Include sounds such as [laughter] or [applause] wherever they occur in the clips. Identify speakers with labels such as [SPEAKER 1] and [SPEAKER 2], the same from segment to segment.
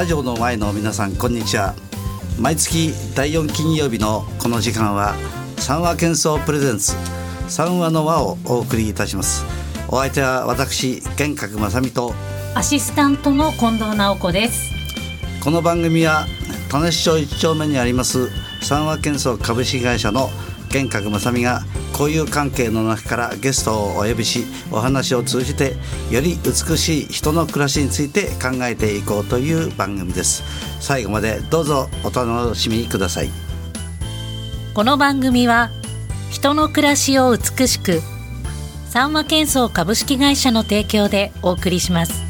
[SPEAKER 1] ラジオの前の皆さんこんにちは。毎月第4金曜日のこの時間は三話喧騒プレゼンツ三話の輪をお送りいたします。お相手は私玄格正美と
[SPEAKER 2] アシスタントの近藤直子です。
[SPEAKER 1] この番組は田無町一丁目にあります三和建装株式会社の玄格正美が交友関係の中からゲストをお呼びしお話を通じてより美しい人の暮らしについて考えていこうという番組です。最後までどうぞお楽しみください。
[SPEAKER 2] この番組は人の暮らしを美しく三和建装株式会社の提供でお送りします。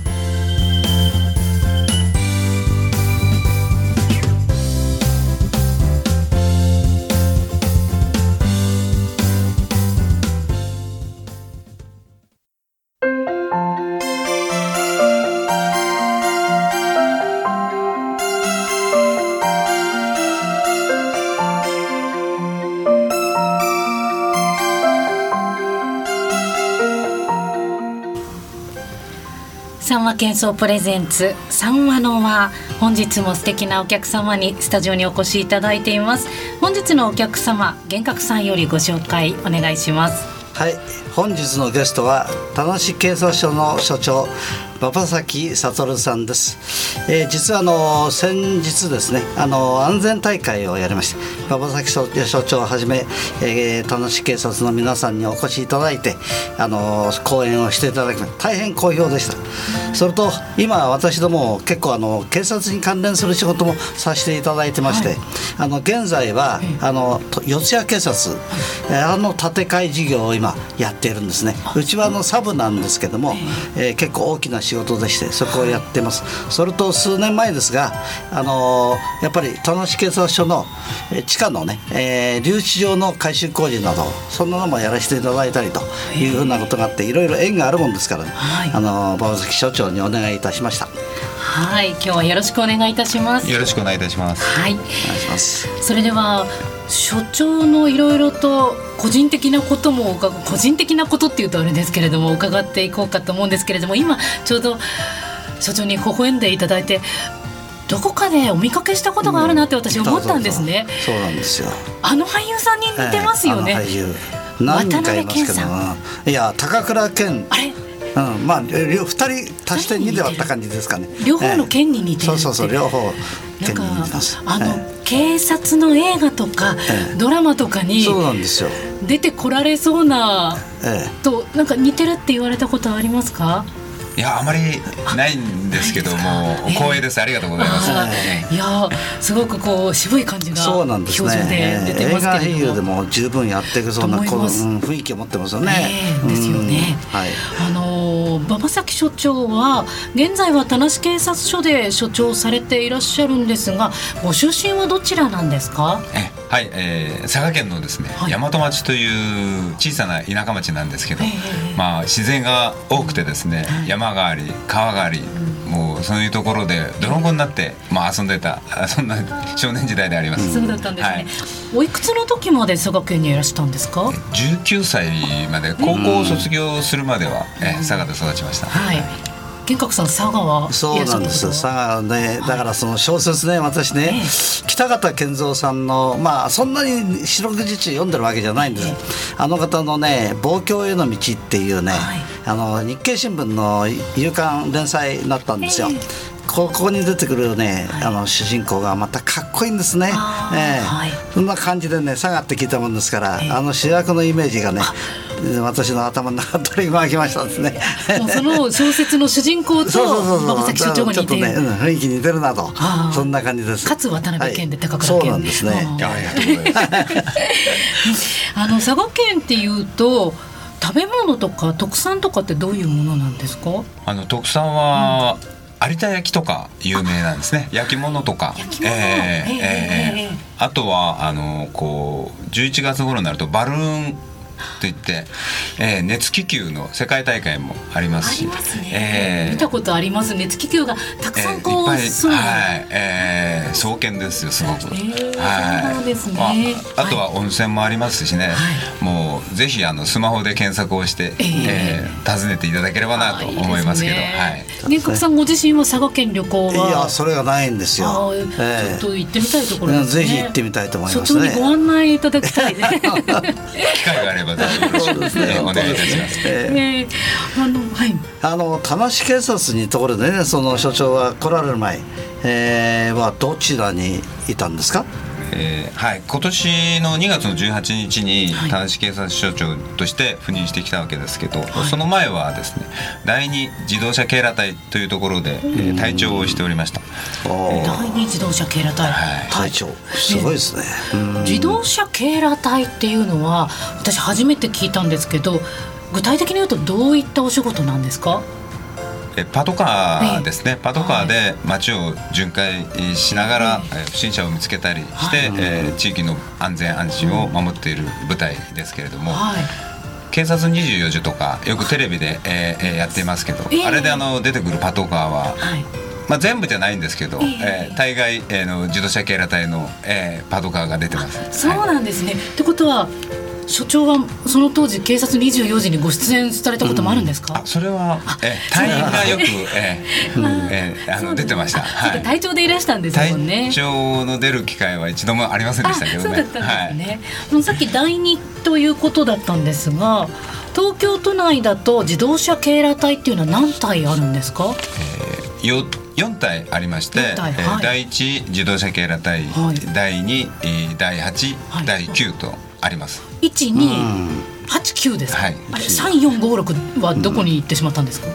[SPEAKER 2] 三和喧騒プレゼンツ。三和の輪本日も素敵なお客様にスタジオにお越しいただいています。本日のお客様幻覚さんよりご紹介お願いします。
[SPEAKER 1] はい。本日のゲストは田無警察署の署長馬場崎悟さんです、えー、実はあの先日ですねあの安全大会をやりまして馬場崎署長をはじめ、えー、田無警察の皆さんにお越しいただいてあの講演をしていただきまして大変好評でした。それと今私ども結構あの警察に関連する仕事もさせていただいてまして、はい、あの現在はあの四谷警察、あの建て替え事業を今やっているんですね。うちはあのサブなんですけども、えー、結構大きな仕事でしてそこをやってます。それと数年前ですがあのー、やっぱり田無警察署の地下のね、えー、留置場の改修工事などそんなのもやらせていただいたりというふうなことがあっていろいろ縁があるもんですからね、はい、あの馬崎署長にお願いいたしました
[SPEAKER 2] はい今日はよろしくお願いいたします
[SPEAKER 3] よろしくお願いいたします
[SPEAKER 2] はいお
[SPEAKER 1] 願いします
[SPEAKER 2] それでは所長のいろいろと個人的なことも個人的なことっていうとあれですけれども伺っていこうかと思うんですけれども今ちょうど所長に微笑んでいただいてどこかでお見かけしたことがあるなって私思ったんですね。
[SPEAKER 1] そうなんですよ。
[SPEAKER 2] あの俳優さんに似てますよね。
[SPEAKER 1] えー、俳優。何人かいますけどいや高倉健。
[SPEAKER 2] あれ？
[SPEAKER 1] うん、まあ両二人足して二で割った感じですかね。
[SPEAKER 2] 両方の剣に似てる、
[SPEAKER 1] そうそうそう両方
[SPEAKER 2] 剣に似てます。あの、警察の映画とか、ドラマとかに
[SPEAKER 1] そうなんですよ。
[SPEAKER 2] 出てこられそうな、となんか似てるって言われたことありますか？
[SPEAKER 3] いやあまりないんですけども光栄です、ありがとうございます。
[SPEAKER 2] いやすごくこう渋い感じがそうなんですね。出てます
[SPEAKER 1] けれども、映画俳優でも十分やっていくそうなこの、うん、雰囲気を持ってますよね。
[SPEAKER 2] えー、ですよね。はい。あの馬場崎所長は現在は田無警察署で署長されていらっしゃるんですが、ご出身はどちらなんですか？
[SPEAKER 3] えはい、えー、佐賀県のですね、はい、大和町という小さな田舎町なんですけど、まあ自然が多くてですね、山があり川があり、うん、もうそういうところで泥棒になって、まあ遊んでたそんな少年時代であります。
[SPEAKER 2] そうだったんですね。はい、おいくつの時まで佐賀県にいらしたんですか
[SPEAKER 3] ？19歳まで高校を卒業するまでは、うん、え佐賀で育ちました。
[SPEAKER 2] はい。玄格さん佐賀は？
[SPEAKER 1] そうなんです。佐賀ね。だからその小説ね私ね、え北方健三さんのまあそんなに四六時中読んでるわけじゃないんです、えあの方のね「望郷への道」っていうね、はい、あの日経新聞の夕刊連載になったんですよ、えここに出てくるね、はい、あの主人公がまたかっこいいんですね。えーはい、そんな感じでね下がって聞いたもんですから、えー、あの主役のイメージがね私の頭の中取り巻きましたですね。
[SPEAKER 2] その小説の主人公と馬崎所長が似て
[SPEAKER 1] る。ね、雰囲気似てるなと。そんな感じです。
[SPEAKER 2] かつ渡辺県で高倉
[SPEAKER 1] 県、はい、そうなんですね。
[SPEAKER 2] あ [laughs] の佐賀県っていうと。食べ物とか特産とかってどういうものなんですか？
[SPEAKER 3] あの特産は、うん。有田焼とか有名なんですね。焼き物とか。あとはあのこう11月頃になるとバルーンといって、えー熱気球の世界大会もありますし
[SPEAKER 2] ありますね、
[SPEAKER 3] えー
[SPEAKER 2] 見たことあります熱気球がたくさんこう、
[SPEAKER 3] えーいっぱい
[SPEAKER 2] そう。
[SPEAKER 3] はい、えー、創建ですよすごく、
[SPEAKER 2] ー
[SPEAKER 3] はい。
[SPEAKER 2] そうなんですね。
[SPEAKER 3] まあ、あとは温泉もありますしね、
[SPEAKER 2] は
[SPEAKER 3] もうぜひあのスマホで検索をして、
[SPEAKER 2] えー
[SPEAKER 3] えー訪ねていただければなと思いますけどはい。
[SPEAKER 2] 玄格さんご自身は佐賀県旅行
[SPEAKER 1] い
[SPEAKER 2] は
[SPEAKER 1] やそれがないんです
[SPEAKER 2] あ
[SPEAKER 1] よ
[SPEAKER 2] ちょっと行ってみたいところですね。
[SPEAKER 1] ぜひ行ってみたいと思いますね。
[SPEAKER 2] 所長にご案内いただきたいね。[laughs]
[SPEAKER 3] 機会があればぜひよろしく、
[SPEAKER 1] そうですね。
[SPEAKER 3] えーお願いいたします。
[SPEAKER 1] ええ
[SPEAKER 2] ね。あのはい。
[SPEAKER 1] あの田無警察にところでねその所長が来られる前、えーはどちらにいたんですか？
[SPEAKER 3] えーはい、今年の2月の18日に
[SPEAKER 2] はい。
[SPEAKER 3] 田無警察署長として赴任してきたわけですけど、その前はですね第二自動車警ら隊というところで、えー隊長をしておりました。
[SPEAKER 1] おー
[SPEAKER 2] 第二自動車警ら隊、
[SPEAKER 3] はい。
[SPEAKER 1] 隊長すごいですね。うん。
[SPEAKER 2] 自動車警ら隊っていうのは私初めて聞いたんですけど具体的に言うとどういったお仕事なんですか？
[SPEAKER 3] えパトカーですね、パトカーで街を巡回しながら、えー不審者を見つけたりして、
[SPEAKER 2] はい。
[SPEAKER 3] えー地域の安全安心を守っている部隊ですけれども、
[SPEAKER 2] はい。
[SPEAKER 3] 警察24時とかよくテレビで、えーえーやっていますけど、
[SPEAKER 2] ええ。
[SPEAKER 3] あれであの出てくるパトカーは、
[SPEAKER 2] はい。
[SPEAKER 3] まあ、全部じゃないんですけど、
[SPEAKER 2] え
[SPEAKER 3] え。ー大概、えーの自動車警ら隊の、えーパトカーが出てます。
[SPEAKER 2] そう
[SPEAKER 3] はい
[SPEAKER 2] なんですね、ってことは所長はその当時警察24時にご出演されたこともあるんですか、
[SPEAKER 3] あそれは、えー隊員がよく、えーえーあの出てました。
[SPEAKER 2] あそうか隊長でいらしたんですもんね。
[SPEAKER 3] 隊長の出る機会は一度もありませんでしたけどね。
[SPEAKER 2] あそうだったんですね、あのさっき第二ということだったんですが東京都内だと自動車警ら隊っていうのは何隊あるんですか？
[SPEAKER 3] はい、よ4体ありまして、第1自動車警ら隊、
[SPEAKER 2] はい。
[SPEAKER 3] 第2、えー第8、
[SPEAKER 2] はい。
[SPEAKER 3] 第9とあります。
[SPEAKER 2] 一二八九ですか、
[SPEAKER 3] はい。
[SPEAKER 2] あれ三四五六はどこに行ってしまったんですか、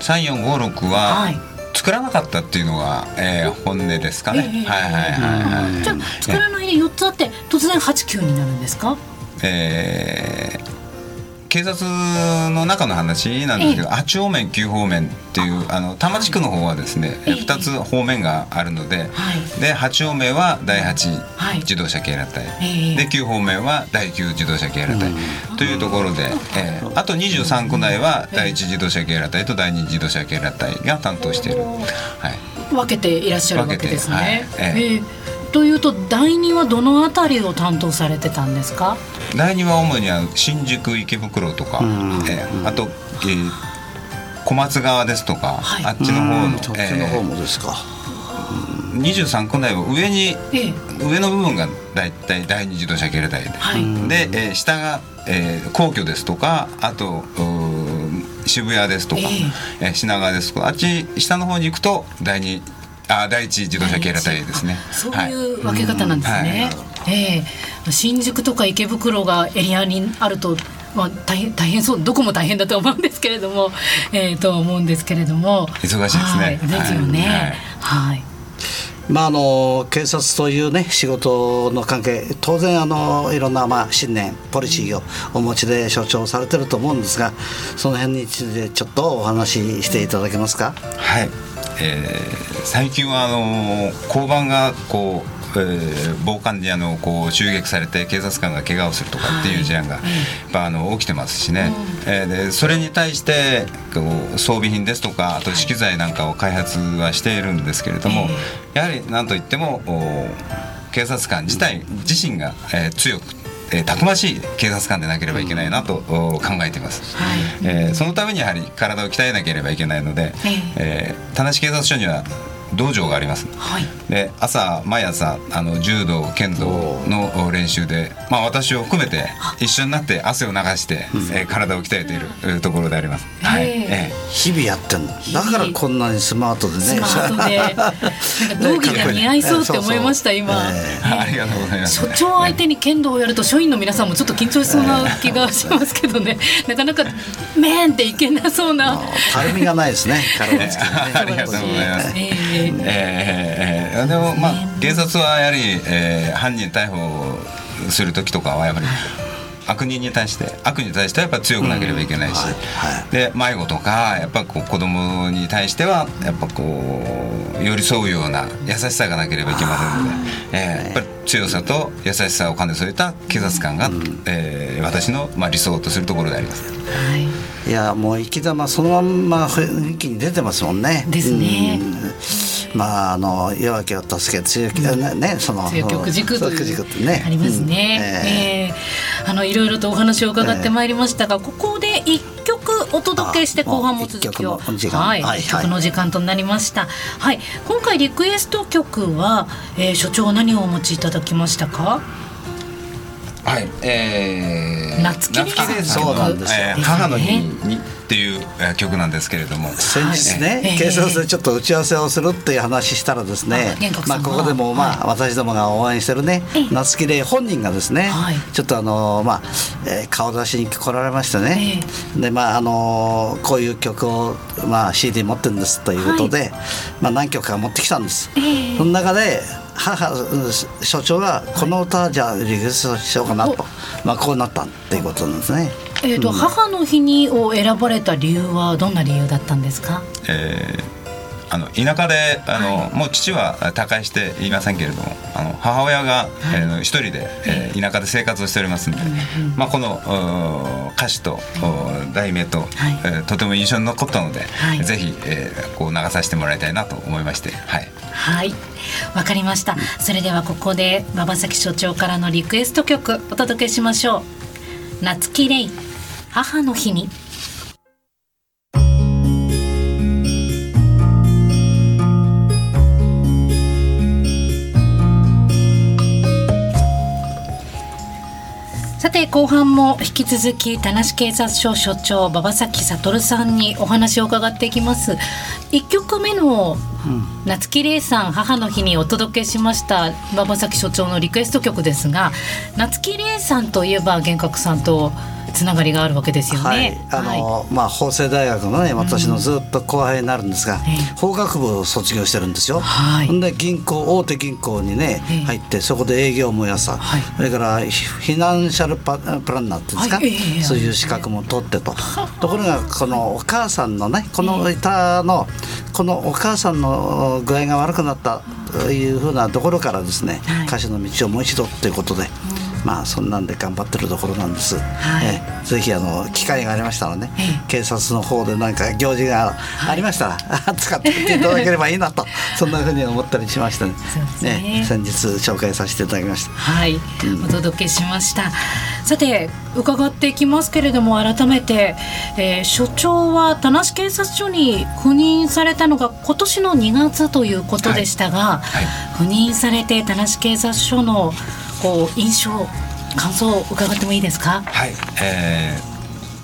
[SPEAKER 3] 3456は、
[SPEAKER 2] はい。
[SPEAKER 3] 作らなかったっていうのが、えー本音ですかね。
[SPEAKER 2] ええ
[SPEAKER 3] はいはいはいはい。
[SPEAKER 2] じゃあ作らないで四つあって突然八九になるんですか？
[SPEAKER 3] えー警察の中の話なんですけど、8方面9方面っていうあ。の多摩地区の方はですね、
[SPEAKER 2] ええ
[SPEAKER 3] 2つ方面があるので、
[SPEAKER 2] はい。
[SPEAKER 3] で8方面は第8
[SPEAKER 2] はい。
[SPEAKER 3] 自動車警ら隊、
[SPEAKER 2] ええ。
[SPEAKER 3] で9方面は第9自動車警ら隊、というところで、えーあと23区内は第1自動車警ら隊と第2自動車警ら隊が担当している。はい。
[SPEAKER 2] 分けていらっしゃるわけですね。というと第二はどのあたりを担当されてたんですか？
[SPEAKER 3] 第2は主にあの新宿池袋とか、えーあと、えー小松川ですとか、
[SPEAKER 2] はい。
[SPEAKER 3] あっちの方の、
[SPEAKER 1] そっちの方もですか。
[SPEAKER 3] えー23区内は上に
[SPEAKER 2] ええ。
[SPEAKER 3] 上の部分がだいたい第二自動車警ら隊で、
[SPEAKER 2] はい。
[SPEAKER 3] で、えー下が、えー皇居ですとかあと渋谷ですとか、えー品川ですとかあっち下の方に行くと第二あ第一自動車警ら隊ですね。
[SPEAKER 2] そう
[SPEAKER 3] はい
[SPEAKER 2] いう分け方なんですね。ええ。新宿とか池袋がエリアにあると。まあ、大変大変そうどこも大変だと思うんですけれども、えー、と思うんですけれども。
[SPEAKER 3] 忙しいですね。
[SPEAKER 2] はい。ですよね。はい、
[SPEAKER 1] まああの警察というね仕事の関係当然あのいろんなまあ信念ポリシーをお持ちで所長されてると思うんですがその辺についてちょっとお話ししていただけますか？
[SPEAKER 3] はい、えー最近はあの交番がこう、えー暴漢にあのこう襲撃されて警察官が怪我をするとかっていう事案が、やっぱあの起きてますしね、えーでそれに対してこう装備品ですとかあと資機材なんかを開発はしているんですけれども、やはり何といってもお警察官自体自身が、えー強くえーたくましい警察官でなければいけないなとお考えています、
[SPEAKER 2] はい。
[SPEAKER 3] えーそのためにやはり体を鍛えなければいけないので、えー田無警察署には道場があります。
[SPEAKER 2] はい。
[SPEAKER 3] で朝毎朝あの柔道剣道の練習で、まあ、私を含めて一緒になって汗を流して、えー体を鍛えているえーところであります、はい。
[SPEAKER 2] ええ
[SPEAKER 3] え。
[SPEAKER 1] 日々やってんの？だからこんなにスマートでね。
[SPEAKER 2] スマートで。[laughs] 道着が似合いそうって思いました今、
[SPEAKER 1] え
[SPEAKER 3] え。[laughs] ありがとうございます。
[SPEAKER 2] 所長相手に剣道をやると署員の皆さんもちょっと緊張しそうな気がしますけどね。なかなか「めん!」っていけなそうな。
[SPEAKER 1] たるみがないですね。体つきがね。[laughs]
[SPEAKER 3] ありがとうございます。
[SPEAKER 2] ええ
[SPEAKER 3] えーえーでもまあ警察はやはり、えー犯人逮捕する時とかはやはり悪人に対して悪に対してはやっぱ強くなければいけないし、うんはいはい、で迷子とかやっぱこう子供に対してはやっぱこう寄り添うような優しさがなければいけませんので、えー、やっぱり強さと優しさを兼ね添えた警察官が、うん、えー、私の、まあ、理想とするところであります。はい。
[SPEAKER 1] いやもう生き様そのまんま雰囲気に出てますもんね。
[SPEAKER 2] ですね。
[SPEAKER 1] まああの弱気を助け強気、うん、ねその
[SPEAKER 2] 強極軸というね。ありますね。えー、えー、あのいろいろとお話を伺ってまいりましたが、えー、ここで一曲お届けして後半も続きを。はい、はい、曲の時間となりました。はい、今回リクエスト曲は、えー、所長何をお持ちいただきましたか？
[SPEAKER 3] はい、えー、
[SPEAKER 2] 夏木
[SPEAKER 3] でそうなんですよ、えー、母の日にっていう曲なんですけれども。
[SPEAKER 1] 先日ね、えー、警察でちょっと打ち合わせをするっていう話したらですね、まあ、ここでもまあ、私どもが応援してるね、夏木で本人がですね、はい、ちょっとあのまあ、えー、顔出しに来られましてね、でまああのこういう曲を、まあ、CD 持ってるんですということで、はい、まあ、何曲か持ってきたんです。その中で母所長がこの歌じゃあリクエストしようかなと、まあ、こうなったっていうことなんですね。
[SPEAKER 2] えーと、うん、母の日にを選ばれた理由はどんな理由だったんですか、
[SPEAKER 3] えーあの田舎であの、はい、もう父は他界していませんけれどもあの母親が、はい、えー、一人で、えー、田舎で生活をしておりますので、まあ、この歌詞と、はい、題名と、はい、えー、とても印象に残ったので、はい、ぜひ、えー、こう流させてもらいたいなと思いましてはい。
[SPEAKER 2] はい。わかりました。それではここで馬場崎所長からのリクエスト曲お届けしましょう。夏木レイ母の日に。さて後半も引き続き田無警察署署長馬場崎悟さんにお話を伺っていきます。1曲目の夏木玲さん母の日にお届けしました馬場崎所長のリクエスト曲ですが夏木玲さんといえば幻覚さんとつながりがあるわけですよね。はい、
[SPEAKER 1] あの、はい、まあ法政大学のね私のずっと後輩になるんですが、うん、法学部を卒業してるんですよ。はい、で銀行大手銀行にね入ってそこで営業もやさ、はい、それからフィナンシャルパプランナーっていうんですか、はい、そういう資格も取ってと。ところがこのお母さんのねこの歌のこのお母さんの具合が悪くなったというふうなところからですね、歌手の道をもう一度ということで。まあそんなんで頑張ってるところなんです。はい、えぜひあの機会がありましたらね、警察の方で何か行事がありましたら、[laughs] はい、使っていただければいいなと [laughs] そんなふうに思ったりしましたね。ね。ね先日紹介させていただきました。
[SPEAKER 2] はい、うん、お届けしました。さて伺っていきますけれども改めて、えー、所長は田無警察署に赴任されたのが今年の2月ということでしたが、はい。はい、赴任されて田無警察署のこう印象感想を伺ってもいいですか？
[SPEAKER 3] はい、えー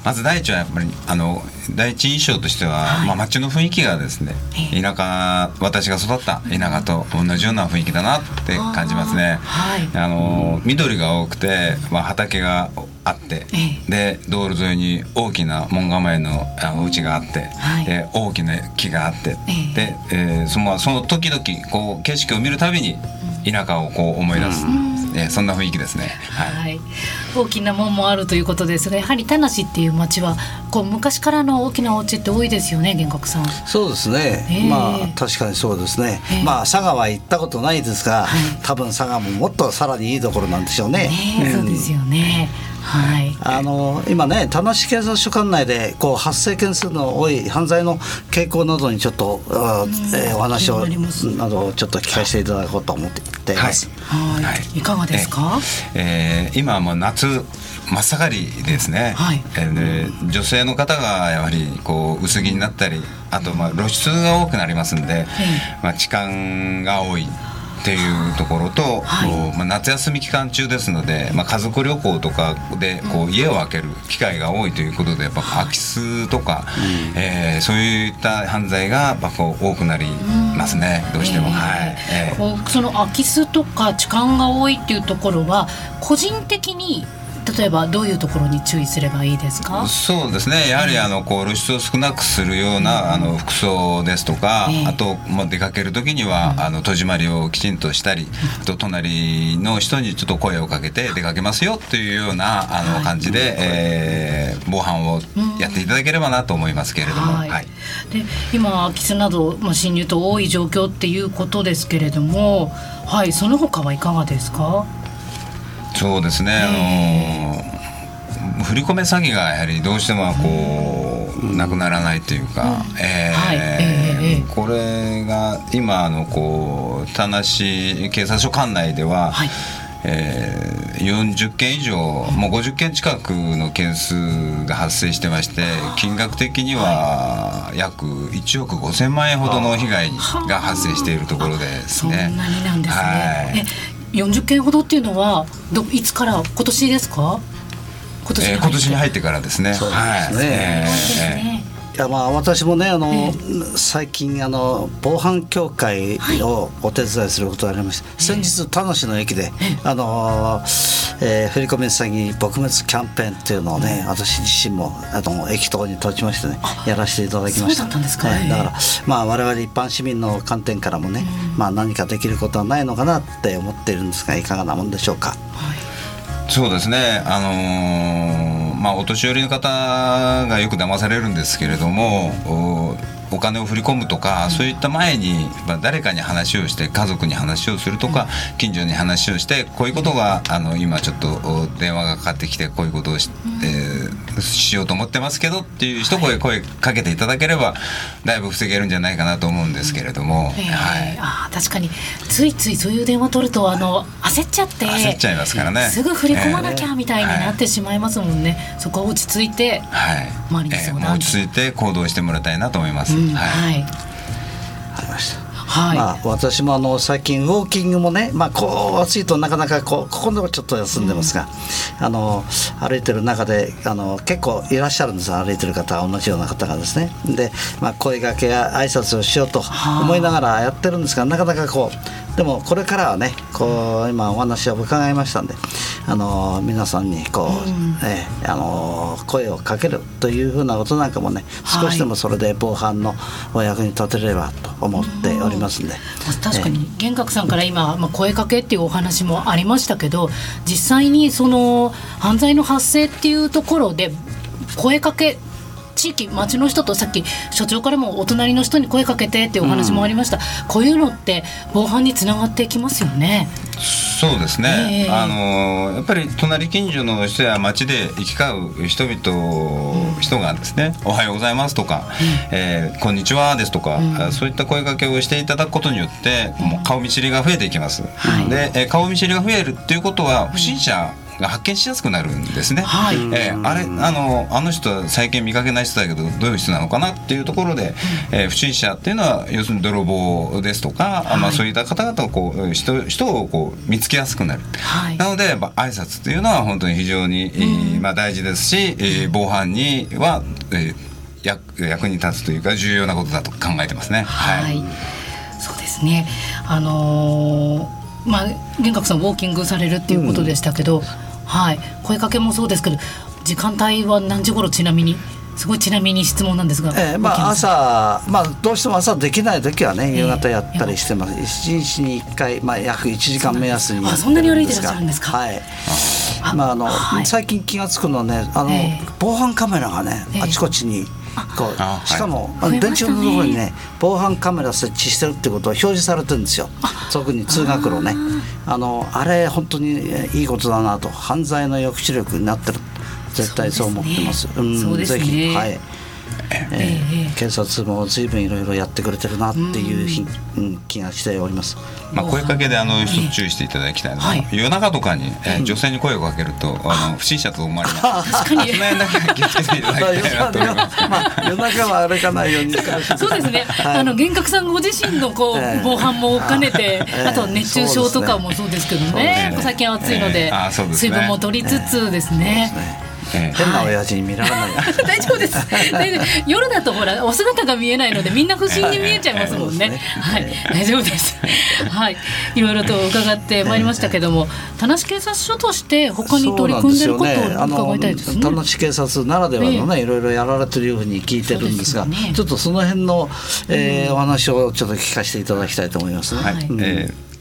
[SPEAKER 3] まず第一はやっぱりあの第一印象としては、はい、まあ、街の雰囲気がですね田舎私が育った田舎と同じような雰囲気だなって感じますね。はい、あの緑が多くて、まあ、畑があって、で道路沿いに大きな門構えのお家があって、はい、で大きな木があって、で、えー、そのその時々こう景色を見るたびに田舎をこう思い出す。うんえー、そんな雰囲気ですね、はい、はい、
[SPEAKER 2] 大きな門もあるということですがやはり田無っていう町はこう昔からの大きなお家って多いですよね玄格さん。
[SPEAKER 1] そうですね、えー、まあ確かにそうですね、えー、まあ佐賀は行ったことないですが、はい、多分佐賀ももっとさらにいいところなんでしょうね、
[SPEAKER 2] ね、そうですよね、はい、
[SPEAKER 1] あの今ね田無警察署管内でこう発生件数の多い犯罪の傾向などにちょっと、えー、お話をなどちょっと聞かせていただこうと思っています。
[SPEAKER 2] はい、はい、いかがですか？
[SPEAKER 3] えー、今はもう夏真っ盛りですね、はい、えー、女性の方がやはりこう薄着になったりあとまあ露出が多くなりますんで、まあ、痴漢が多いっていうところと、はい、まあ、夏休み期間中ですので、まあ、家族旅行とかでこう家を空ける機会が多いということでやっぱ空き巣とか、うん、えー、そういった犯罪がやっぱこう多くなりますね、うん、どうしても。えー、はい。え
[SPEAKER 2] ー、その空き巣とか痴漢が多いっていうところは個人的に例えばどういうところに注意すればいいですか？
[SPEAKER 3] そうですね。やはりあのこう露出を少なくするような、あの服装ですとか、
[SPEAKER 2] ええ。
[SPEAKER 3] あと、まあ、出かける時には、あの戸締まりをきちんとしたり、あと隣の人にちょっと声をかけて出かけますよというようなあの感じで、えー防犯をやっていただければなと思いますけれども。
[SPEAKER 2] はい。
[SPEAKER 3] はい。
[SPEAKER 2] で今空き巣など、まあ、侵入と多い状況っていうことですけれども、はい、その他はいかがですか？
[SPEAKER 3] そうですね、あの振り込め詐欺がやはりどうしてもこう、なくならないというか、えー
[SPEAKER 2] はい。ええええ
[SPEAKER 3] これが今あのこう田無警察署管内では、
[SPEAKER 2] はい。
[SPEAKER 3] えー40件以上もう50件近くの件数が発生してまして金額的には約1億5000万円ほどの被害が発生しているところです
[SPEAKER 2] そんな
[SPEAKER 3] ね。
[SPEAKER 2] になんですね。
[SPEAKER 3] はい。
[SPEAKER 2] え40件ほどっていうのはどいつから今年ですか？今年
[SPEAKER 3] えー今年に入ってからですね。
[SPEAKER 1] そうですね。
[SPEAKER 3] はい。えー
[SPEAKER 2] ですね。
[SPEAKER 1] いやまあ私もねあの、最近あの防犯協会をお手伝いすることがありまして、先日田無の駅で、あの、えー振り込め詐欺撲滅キャンペーンっていうのをね私自身もあの駅頭に立ちましてねやらせていただきました。
[SPEAKER 2] そうだったんですか。
[SPEAKER 1] らまあ我々一般市民の観点からもね、まあ何かできることはないのかなって思っているんですがいかがなもんでしょうか？
[SPEAKER 3] そうですね、あのーまあ、お年寄りの方がよく騙されるんですけれどもおお金を振り込むとか、そういった前に、まあ、誰かに話をして家族に話をするとか、近所に話をしてこういうことがあの今ちょっとお電話がかかってきてこういうことをし,、えーしようと思ってますけどっていう一声声かけていただければだいぶ防げるんじゃないかなと思うんですけれども、
[SPEAKER 2] えー
[SPEAKER 3] はい、
[SPEAKER 2] あー確かに。ついついそういう電話取るとあの焦っちゃって
[SPEAKER 3] 焦っちゃいますからね。
[SPEAKER 2] すぐ振り込まなきゃみたいになっ
[SPEAKER 3] は
[SPEAKER 2] てしまいますもんね、そこは落ち着いて
[SPEAKER 3] はい、
[SPEAKER 2] 周りに相談
[SPEAKER 3] えーもう落ち着いて行動してもらいたいなと思います。
[SPEAKER 2] うん
[SPEAKER 3] はい。
[SPEAKER 2] はい。
[SPEAKER 1] ありました
[SPEAKER 2] はい、
[SPEAKER 1] まあ、私もあの最近ウォーキングもね、まあ、こう暑いとなかなかこうここのちょっと休んでますが、あの歩いてる中であの結構いらっしゃるんです歩いてる方同じような方がですね。で、まあ、声掛けや挨拶をしようと思いながらやってるんですがなかなかこうでもこれからはねこう今お話を伺いましたんであの皆さんにこう、ええあの声をかけるというふうなことなんかもね
[SPEAKER 2] はい。
[SPEAKER 1] 少しでもそれで防犯のお役に立てればと思っておりますんで。
[SPEAKER 2] 確かに玄格さんから今、まあ、声かけっていうお話もありましたけど実際にその犯罪の発生っていうところで声かけ地域町の人とさっき所長からもお隣の人に声かけてっていうお話もありました、こういうのって防犯につながっていきますよね。
[SPEAKER 3] そうですね、
[SPEAKER 2] ええ。
[SPEAKER 3] あのやっぱり隣近所の人や町で行き交う人々、人がですね「おはようございます」とか「えーこんにちは」ですとか、あそういった声かけをしていただくことによってもう顔見知りが増えていきます。
[SPEAKER 2] はい。
[SPEAKER 3] で、えー顔見知りが増えるっていうことは不審者が発見しやすくなるんですね。
[SPEAKER 2] はい。
[SPEAKER 3] えーあれあのあの人は最近見かけない人だけどどういう人なのかなっていうところで、えー不審者っていうのは要するに泥棒ですとか、あまあ、そういった方々をこう人人をこう見つけやすくなる。
[SPEAKER 2] はい。
[SPEAKER 3] なので、まあ、挨拶っていうのは本当に非常に、えーまあ、大事ですし、えー防犯には、えー役役に立つというか重要なことだと考えてますね。
[SPEAKER 2] はい、そうですね。あのーまあ玄格さんウォーキングされるっていうことでしたけど、はい、声かけもそうですけど、時間帯は何時頃ちなみに、すごいちなみに質問なんですが、
[SPEAKER 1] ええまあ、朝、まあ、どうしても朝できない時はね
[SPEAKER 2] え
[SPEAKER 1] 夕方やったりしてます、一日に1回、まあ、約1時間目安に
[SPEAKER 2] あそんなに歩いてらっしゃるんですか？
[SPEAKER 1] はい。
[SPEAKER 2] あ
[SPEAKER 1] まああの
[SPEAKER 2] はい。
[SPEAKER 1] 最近気が付くのはねあの、
[SPEAKER 2] ええ。
[SPEAKER 1] 防犯カメラがね、
[SPEAKER 2] ええ。
[SPEAKER 1] あちこちにこう
[SPEAKER 3] あ
[SPEAKER 1] しかも、
[SPEAKER 2] はい
[SPEAKER 1] 電柱のところにね防犯カメラ設置してるってことは表示されてるんですよ。特に通学路ね。あのあれ本当にえいいことだなと。犯罪の抑止力になってる。絶対そう思ってます。
[SPEAKER 2] そうですね。そうですね。
[SPEAKER 1] ぜひ。はいえ
[SPEAKER 2] ええ
[SPEAKER 1] ー警察も随分いろいろやってくれてるなっていうひ、うん。気がしております。
[SPEAKER 3] まあ、声かけであの一つ注意していただきたいのは、
[SPEAKER 2] はい。
[SPEAKER 3] 夜中とかに、えー女性に声をかけるとあの不審者と思われます。
[SPEAKER 2] 確かに。
[SPEAKER 3] その辺だけは気をつけていただきたいなと。思います。
[SPEAKER 1] まあ夜中は歩かないように
[SPEAKER 2] そうですね、
[SPEAKER 1] はい。
[SPEAKER 2] あの幻覚さんご自身のこう、
[SPEAKER 1] ええ。
[SPEAKER 2] 防犯も兼ねて、
[SPEAKER 1] ええ。
[SPEAKER 2] あと熱中症とかもそうですけどね。
[SPEAKER 1] そうですね。
[SPEAKER 2] 最近暑いので,、水分も取りつつですね。
[SPEAKER 1] 変な親父に見られない、[laughs]
[SPEAKER 2] 大丈夫です。夜だとほらお姿が見えないのでみんな不審に見えちゃいますもんね、はい、大丈夫です。はい。いろいろと伺ってまいりましたけども田無警察署として他に取り組んでることを伺いたいですね。
[SPEAKER 1] 田無警察ならではのね、いろいろやられてるように聞いてるんですが、ね、ちょっとその辺の、えー、お話をちょっと聞かせていただきたいと思いますね。はい、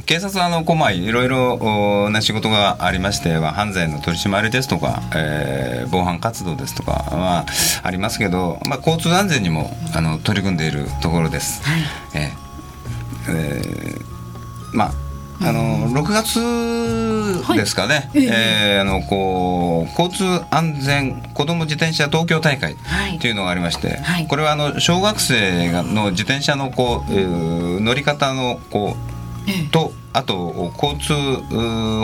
[SPEAKER 3] 警察はあのこまいろいろな仕事がありましては犯罪の取り締まりですとか、えー、防犯活動ですとかはありますけど、まあ、交通安全にもあの取り組んでいるところです。はい、えー、えー、まああの6月ですかね、はい、えー、あのこう交通安全子ども自転車東京大会とい。うのがありまして、はい、これはあの小学生の自転車のこう、えー、乗り方のこうとあと交通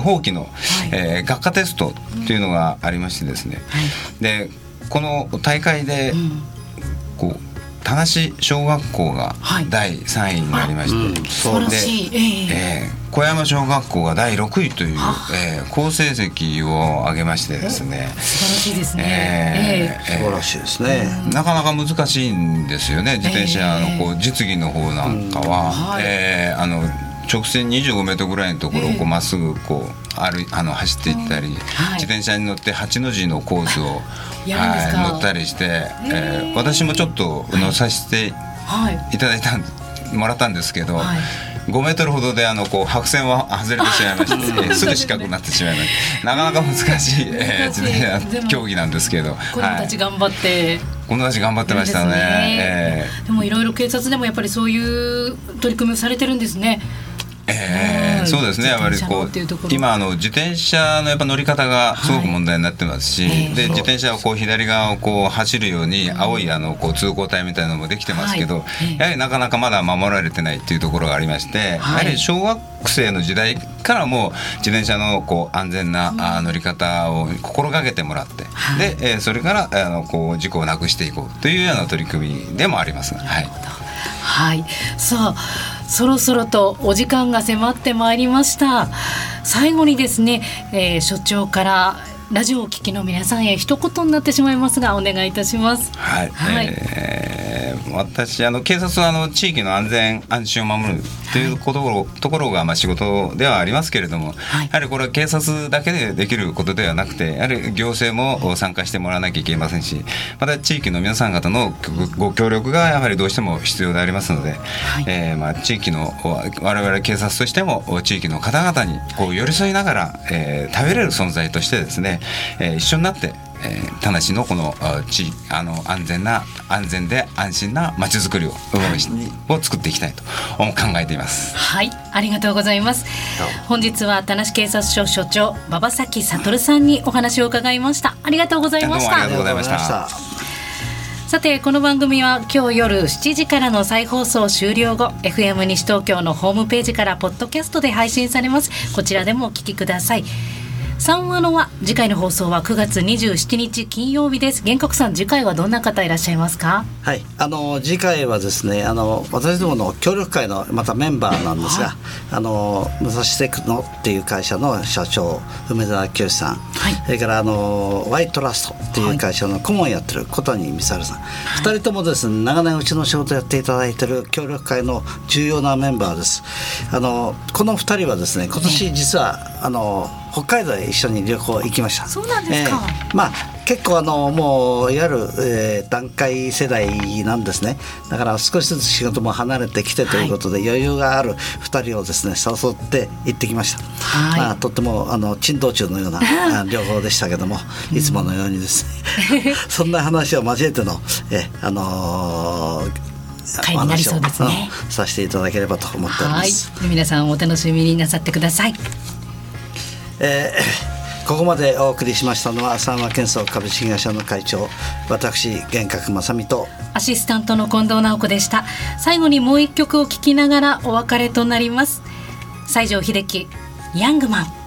[SPEAKER 3] 法規の、はい、えー、学科テストというのがありましてですね、はい、でこの大会で、うん、こう田無小学校が第3位になりまして、はいう。ん、
[SPEAKER 2] で、
[SPEAKER 3] えー、小山小学校が第6位という、えー、好成績を上げましてですね。
[SPEAKER 2] 素晴らしいですね、
[SPEAKER 1] えー、素晴らしいですね、
[SPEAKER 3] なかなか難しいんですよね。自転車のこう実技の方なんかは、うん、えー、あの直線25メートルぐらいのところをこうまっすぐこう歩あの走っていったり、自転車に乗って8の字のコースを [laughs] はい乗ったりして、えー、私もちょっと乗させていただいた、もらったんですけど。5メートルほどであのこう白線は外れてしまいまして [laughs] すぐ四角になってしまいましたなかなか難しい、[laughs] えー、競技なんですけど
[SPEAKER 2] 子供たち頑張って、
[SPEAKER 3] 子供たち頑張ってましたね。
[SPEAKER 2] でもいろいろ警察でもやっぱりそういう取り組みをされてるんですね
[SPEAKER 3] えー、そうですね。やっぱりこう今あの自転車のやっぱ乗り方がすごく問題になってますし、はい、で自転車をこう左側をこう走るように青いあのこう通行帯みたいなのもできてますけど、はい、やはりなかなかまだ守られてないっていうところがありまして、はい、やはり小学生の時代からも自転車のこう安全な乗り方を心がけてもらって、で、えー、それからあのこう事故をなくしていこうというような取り組みでもあります。はい。
[SPEAKER 2] はい、さあそろそろとお時間が迫ってまいりました。最後にですね、えー、所長からラジオをお聞きの皆さんへ一言になってしまいますがお願いいたします。
[SPEAKER 3] はい、はい、えー、私あの警察はあの地域の安全安心を守るということころはい、ところがまあ仕事ではありますけれども、はい、やはりこれは警察だけでできることではなくてやはり行政も参加してもらわなきゃいけませんしまた地域の皆さん方のご協力がやはりどうしても必要でありますので、はい、えー、まあ地域の我々警察としても地域の方々にこう寄り添いながら、えー、食べれる存在としてですね、えー、一緒になってえー、田無のこの地あの安全な安全で安心なまちづくりを,、を作っていきたいと考えています。
[SPEAKER 2] はい。ありがとうございます。本日は田無警察署署長馬場崎悟さんにお話を伺いました。ありがとうございました。
[SPEAKER 3] ありがとうございました。
[SPEAKER 2] さてこの番組は今日夜7時からの再放送終了後 FM 西東京のホームページからポッドキャストで配信されます。こちらでもお聞きください三話のは次回の放送は9月27日金曜日です。玄格さん次回はどんな方いらっしゃいますか？
[SPEAKER 1] はい。あの次回はですねあの私どもの協力会のまたメンバーなんですが、あの武蔵テクノっていう会社の社長梅田清さん、はい、それからあのワイトラストっていう会社の顧問やってる小谷美沙さん、はい、2人ともですね長年うちの仕事やっていただいてる協力会の重要なメンバーです。あのこの2人はですね今年実は、あの北海道へ一緒に旅行行きました。
[SPEAKER 2] そうなんですか。
[SPEAKER 1] えー、まあ結構あのもういわゆる、えー、段階世代なんですね。だから少しずつ仕事も離れてきてということで、はい、余裕がある2人をですね誘って行ってきました。はい、まあとってもあの珍道中のような旅行でしたけども、いつものようにですね。[laughs] そんな話を交えてのえあの
[SPEAKER 2] ー会になりそうですね、
[SPEAKER 1] うん、させていただければと思っております。
[SPEAKER 2] 皆さんお楽しみになさってください。
[SPEAKER 1] えー、[coughs] ここまでお送りしましたのは三和建装株式会社の会長私玄格正美と
[SPEAKER 2] アシスタントの近藤直子でした。最後にもう一曲を聴きながらお別れとなります。西城秀樹ヤングマン。